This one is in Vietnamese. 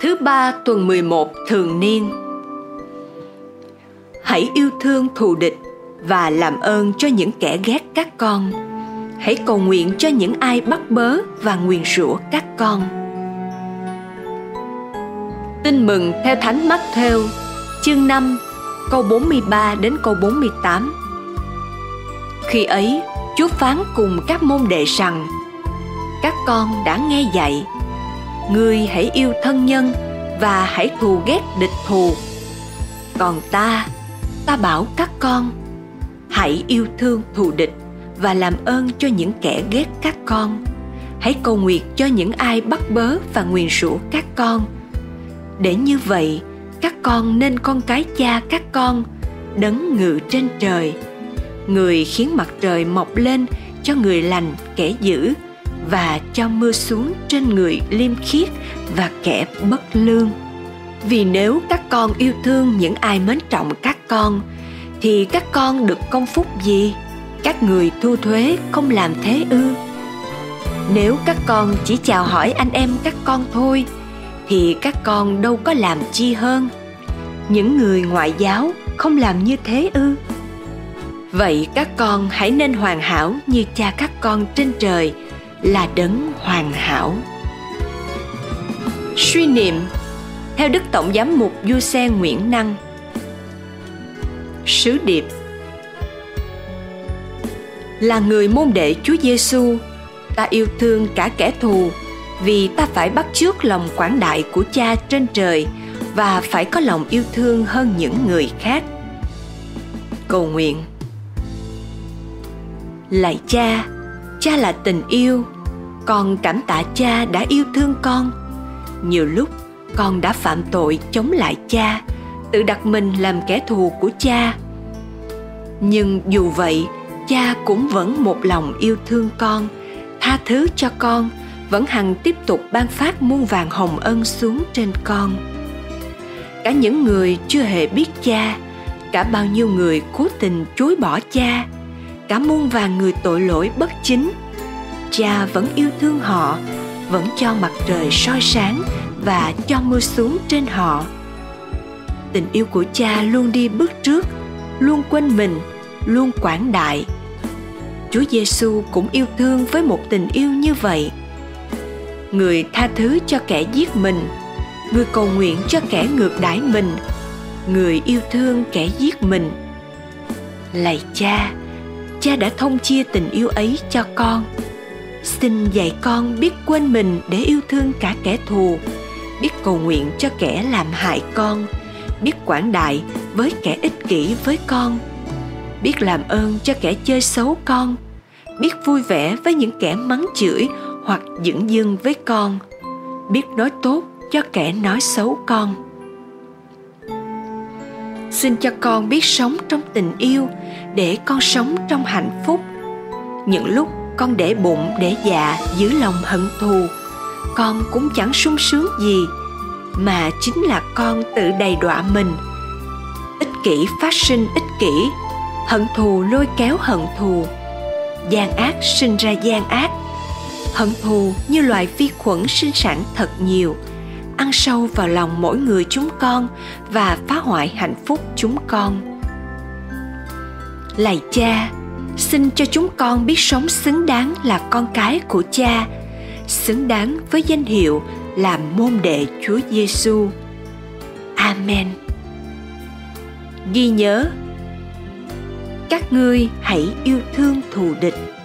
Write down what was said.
Thứ ba tuần 11 thường niên Hãy yêu thương thù địch và làm ơn cho những kẻ ghét các con. Hãy cầu nguyện cho những ai bắt bớ và nguyền rủa các con. Tin mừng theo Thánh Matthew, chương 5, câu 43 đến câu 48. Khi ấy, Chúa phán cùng các môn đệ rằng: Các con đã nghe dạy, ngươi hãy yêu thân nhân và hãy thù ghét địch thù. Còn ta, ta bảo các con, hãy yêu thương thù địch và làm ơn cho những kẻ ghét các con. Hãy cầu nguyện cho những ai bắt bớ và nguyền rủa các con. Để như vậy, các con nên con cái cha các con đấng ngự trên trời người khiến mặt trời mọc lên cho người lành kẻ dữ và cho mưa xuống trên người liêm khiết và kẻ bất lương. Vì nếu các con yêu thương những ai mến trọng các con, thì các con được công phúc gì? Các người thu thuế không làm thế ư? Nếu các con chỉ chào hỏi anh em các con thôi, thì các con đâu có làm chi hơn? Những người ngoại giáo không làm như thế ư? Vậy các con hãy nên hoàn hảo như cha các con trên trời là đấng hoàn hảo. Suy niệm theo đức tổng giám mục du xe nguyễn năng. Sứ điệp là người môn đệ Chúa Giêsu, ta yêu thương cả kẻ thù vì ta phải bắt chước lòng quảng đại của Cha trên trời và phải có lòng yêu thương hơn những người khác. Cầu nguyện. Lạy cha, cha là tình yêu, con cảm tạ cha đã yêu thương con. Nhiều lúc con đã phạm tội chống lại cha, tự đặt mình làm kẻ thù của cha. Nhưng dù vậy, cha cũng vẫn một lòng yêu thương con, tha thứ cho con, vẫn hằng tiếp tục ban phát muôn vàng hồng ân xuống trên con. Cả những người chưa hề biết cha, cả bao nhiêu người cố tình chối bỏ cha, cả muôn vàng người tội lỗi bất chính. Cha vẫn yêu thương họ, vẫn cho mặt trời soi sáng và cho mưa xuống trên họ. Tình yêu của cha luôn đi bước trước, luôn quên mình, luôn quảng đại. Chúa giêsu cũng yêu thương với một tình yêu như vậy. Người tha thứ cho kẻ giết mình, người cầu nguyện cho kẻ ngược đãi mình, người yêu thương kẻ giết mình. Lạy cha cha đã thông chia tình yêu ấy cho con. Xin dạy con biết quên mình để yêu thương cả kẻ thù, biết cầu nguyện cho kẻ làm hại con, biết quảng đại với kẻ ích kỷ với con, biết làm ơn cho kẻ chơi xấu con, biết vui vẻ với những kẻ mắng chửi hoặc dửng dưng với con, biết nói tốt cho kẻ nói xấu con xin cho con biết sống trong tình yêu, để con sống trong hạnh phúc. Những lúc con để bụng, để dạ giữ lòng hận thù, con cũng chẳng sung sướng gì, mà chính là con tự đầy đọa mình. Ích kỷ phát sinh ích kỷ, hận thù lôi kéo hận thù. Gian ác sinh ra gian ác, hận thù như loài vi khuẩn sinh sản thật nhiều ăn sâu vào lòng mỗi người chúng con và phá hoại hạnh phúc chúng con lạy cha, xin cho chúng con biết sống xứng đáng là con cái của cha, xứng đáng với danh hiệu là môn đệ Chúa Giêsu. Amen. Ghi nhớ, các ngươi hãy yêu thương thù địch